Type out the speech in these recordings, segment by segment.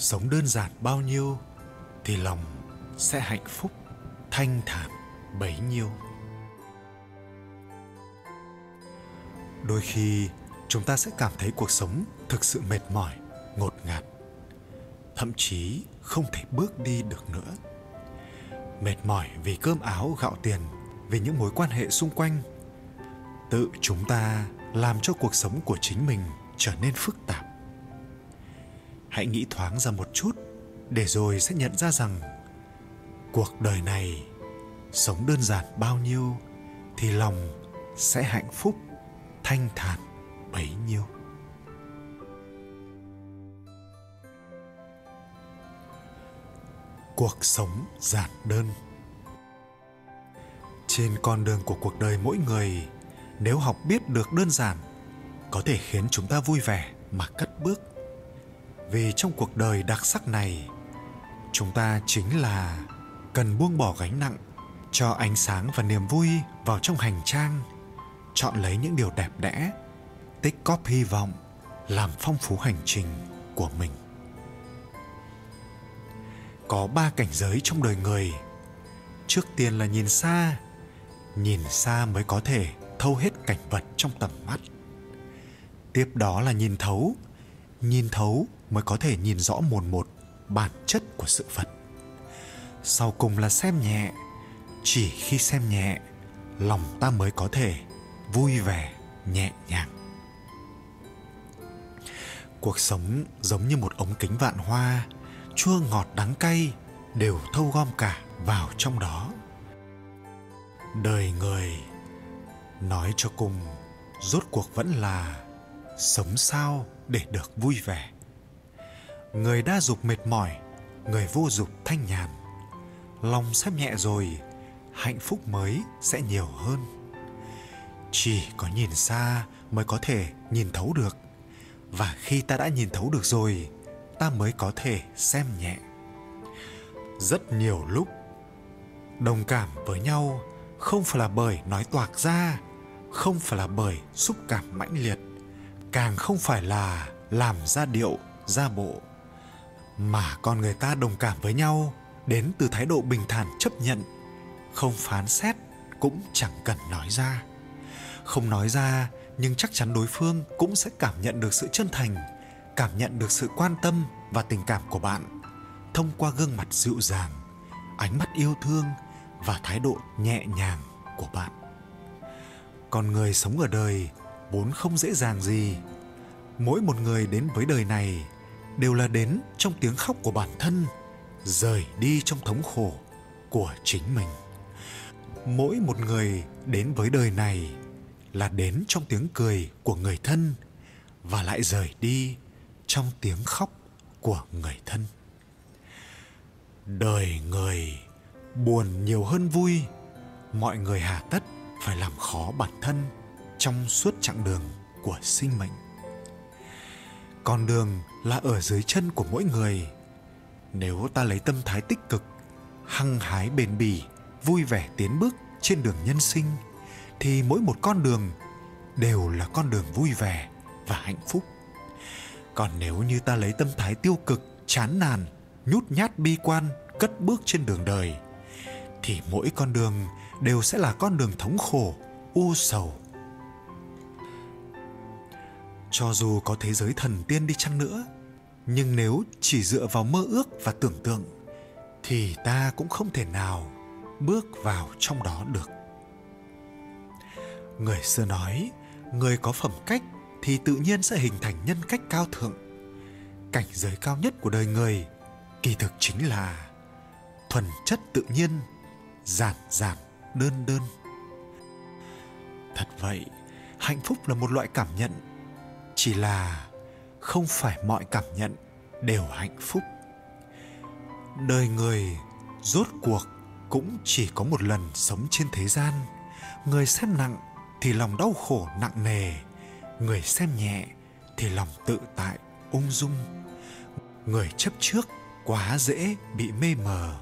sống đơn giản bao nhiêu, thì lòng sẽ hạnh phúc, thanh thản bấy nhiêu. Đôi khi, chúng ta sẽ cảm thấy cuộc sống thực sự mệt mỏi, ngột ngạt, thậm chí không thể bước đi được nữa. Mệt mỏi vì cơm áo gạo tiền, vì những mối quan hệ xung quanh. Tự chúng ta làm cho cuộc sống của chính mình trở nên phức tạp hãy nghĩ thoáng ra một chút, để rồi sẽ nhận ra rằng cuộc đời này sống đơn giản bao nhiêu thì lòng sẽ hạnh phúc, thanh thản bấy nhiêu. Cuộc sống giản đơn. Trên con đường của cuộc đời mỗi người, nếu học biết được đơn giản, có thể khiến chúng ta vui vẻ mà cất bước vì trong cuộc đời đặc sắc này. Chúng ta chính là cần buông bỏ gánh nặng, cho ánh sáng và niềm vui vào trong hành trang, chọn lấy những điều đẹp đẽ, tích cóp hy vọng, làm phong phú hành trình của mình. Có ba cảnh giới trong đời người. Trước tiên là nhìn xa nhìn xa mới có thể thâu hết cảnh vật trong tầm mắt. Tiếp đó là nhìn thấu nhìn thấu mới có thể nhìn rõ mồn một bản chất của sự vật. Sau cùng là xem nhẹ, chỉ khi xem nhẹ, lòng ta mới có thể vui vẻ, nhẹ nhàng. Cuộc sống giống như một ống kính vạn hoa, chua ngọt đắng cay đều thâu gom cả vào trong đó. Đời người nói cho cùng, rốt cuộc vẫn là sống sao để được vui vẻ. Người đa dục mệt mỏi, người vô dục thanh nhàn. Lòng sắp nhẹ rồi, hạnh phúc mới sẽ nhiều hơn. Chỉ có nhìn xa mới có thể nhìn thấu được. Và khi ta đã nhìn thấu được rồi, ta mới có thể xem nhẹ. Rất nhiều lúc, đồng cảm với nhau không phải là bởi nói toạc ra, không phải là bởi xúc cảm mãnh liệt càng không phải là làm ra điệu, ra bộ, mà con người ta đồng cảm với nhau đến từ thái độ bình thản chấp nhận, không phán xét cũng chẳng cần nói ra. Không nói ra, nhưng chắc chắn đối phương cũng sẽ cảm nhận được sự chân thành, cảm nhận được sự quan tâm và tình cảm của bạn thông qua gương mặt dịu dàng, ánh mắt yêu thương và thái độ nhẹ nhàng của bạn. Con người sống ở đời vốn không dễ dàng gì. Mỗi một người đến với đời này đều là đến trong tiếng khóc của bản thân, rời đi trong thống khổ của chính mình. Mỗi một người đến với đời này là đến trong tiếng cười của người thân và lại rời đi trong tiếng khóc của người thân. Đời người buồn nhiều hơn vui, mọi người hà tất phải làm khó bản thân trong suốt chặng đường của sinh mệnh. Con đường là ở dưới chân của mỗi người. Nếu ta lấy tâm thái tích cực, hăng hái bền bỉ, vui vẻ tiến bước trên đường nhân sinh, thì mỗi một con đường đều là con đường vui vẻ và hạnh phúc. Còn nếu như ta lấy tâm thái tiêu cực, chán nản, nhút nhát bi quan, cất bước trên đường đời, thì mỗi con đường đều sẽ là con đường thống khổ, u sầu cho dù có thế giới thần tiên đi chăng nữa, nhưng nếu chỉ dựa vào mơ ước và tưởng tượng, thì ta cũng không thể nào bước vào trong đó được. Người xưa nói, người có phẩm cách thì tự nhiên sẽ hình thành nhân cách cao thượng. Cảnh giới cao nhất của đời người kỳ thực chính là thuần chất tự nhiên, giản giản, đơn đơn. Thật vậy, hạnh phúc là một loại cảm nhận chỉ là không phải mọi cảm nhận đều hạnh phúc. Đời người rốt cuộc cũng chỉ có một lần sống trên thế gian. Người xem nặng thì lòng đau khổ nặng nề, người xem nhẹ thì lòng tự tại, ung dung. Người chấp trước quá dễ bị mê mờ,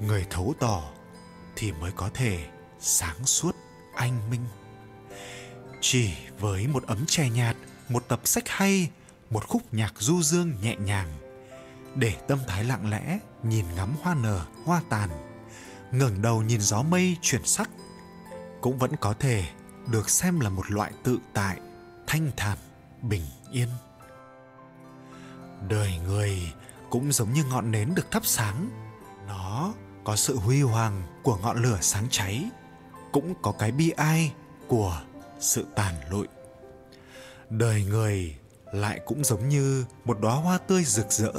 người thấu tỏ thì mới có thể sáng suốt, anh minh. Chỉ với một ấm chè nhạt một tập sách hay, một khúc nhạc du dương nhẹ nhàng, để tâm thái lặng lẽ nhìn ngắm hoa nở, hoa tàn, ngẩng đầu nhìn gió mây chuyển sắc, cũng vẫn có thể được xem là một loại tự tại, thanh thản, bình yên. Đời người cũng giống như ngọn nến được thắp sáng, nó có sự huy hoàng của ngọn lửa sáng cháy, cũng có cái bi ai của sự tàn lụi đời người lại cũng giống như một đóa hoa tươi rực rỡ,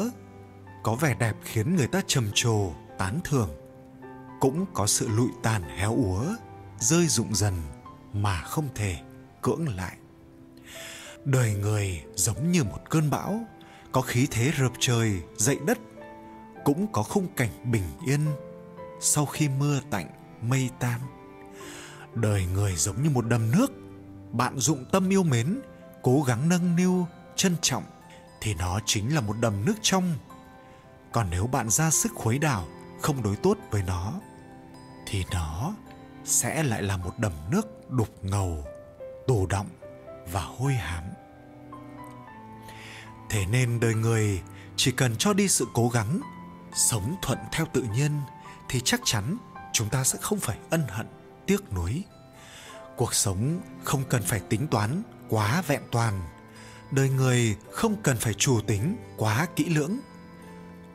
có vẻ đẹp khiến người ta trầm trồ, tán thưởng. Cũng có sự lụi tàn héo úa, rơi rụng dần mà không thể cưỡng lại. Đời người giống như một cơn bão, có khí thế rợp trời, dậy đất, cũng có khung cảnh bình yên sau khi mưa tạnh, mây tan. Đời người giống như một đầm nước, bạn dụng tâm yêu mến cố gắng nâng niu, trân trọng, thì nó chính là một đầm nước trong. Còn nếu bạn ra sức khuấy đảo, không đối tốt với nó, thì nó sẽ lại là một đầm nước đục ngầu, tù động và hôi hám. Thế nên đời người, chỉ cần cho đi sự cố gắng, sống thuận theo tự nhiên, thì chắc chắn chúng ta sẽ không phải ân hận, tiếc nuối. Cuộc sống không cần phải tính toán quá vẹn toàn. Đời người không cần phải chủ tính, quá kỹ lưỡng.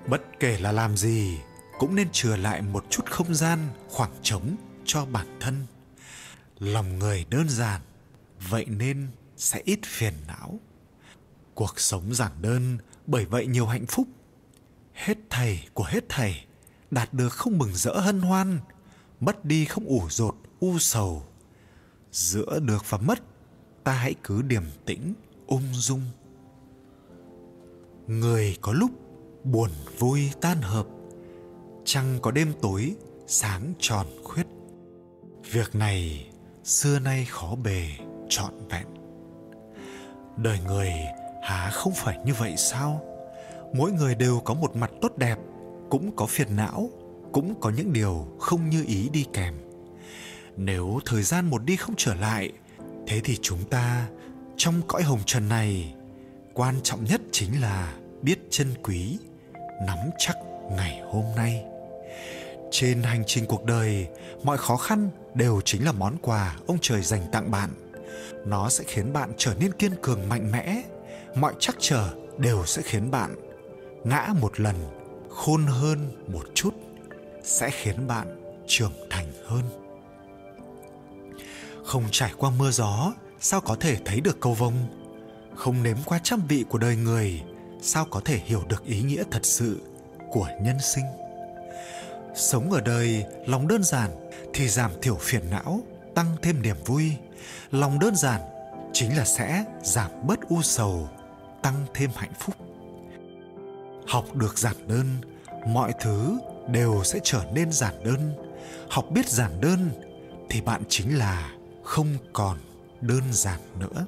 Bất kể là làm gì, cũng nên chừa lại một chút không gian, khoảng trống cho bản thân. Lòng người đơn giản, vậy nên sẽ ít phiền não. Cuộc sống giản đơn, bởi vậy nhiều hạnh phúc. Hết thầy của hết thầy, đạt được không mừng rỡ hân hoan, mất đi không ủ rột, u sầu. Giữa được và mất ta hãy cứ điềm tĩnh, ung dung. Người có lúc buồn vui tan hợp chẳng có đêm tối sáng tròn khuyết. Việc này xưa nay khó bề trọn vẹn. Đời người, há không phải như vậy sao? Mỗi người đều có một mặt tốt đẹp, cũng có phiền não, cũng có những điều không như ý đi kèm. Nếu thời gian một đi không trở lại thế thì chúng ta, trong cõi hồng trần này, quan trọng nhất chính là biết chân quý, nắm chắc ngày hôm nay. Trên hành trình cuộc đời, mọi khó khăn đều chính là món quà ông trời dành tặng bạn. Nó sẽ khiến bạn trở nên kiên cường mạnh mẽ, mọi trắc trở đều sẽ khiến bạn ngã một lần, khôn hơn một chút, sẽ khiến bạn trưởng thành hơn không trải qua mưa gió, sao có thể thấy được câu vông? Không nếm qua trăm vị của đời người, sao có thể hiểu được ý nghĩa thật sự của nhân sinh? Sống ở đời lòng đơn giản thì giảm thiểu phiền não, tăng thêm niềm vui. Lòng đơn giản chính là sẽ giảm bớt u sầu, tăng thêm hạnh phúc. Học được giản đơn, mọi thứ đều sẽ trở nên giản đơn. Học biết giản đơn thì bạn chính là không còn đơn giản nữa.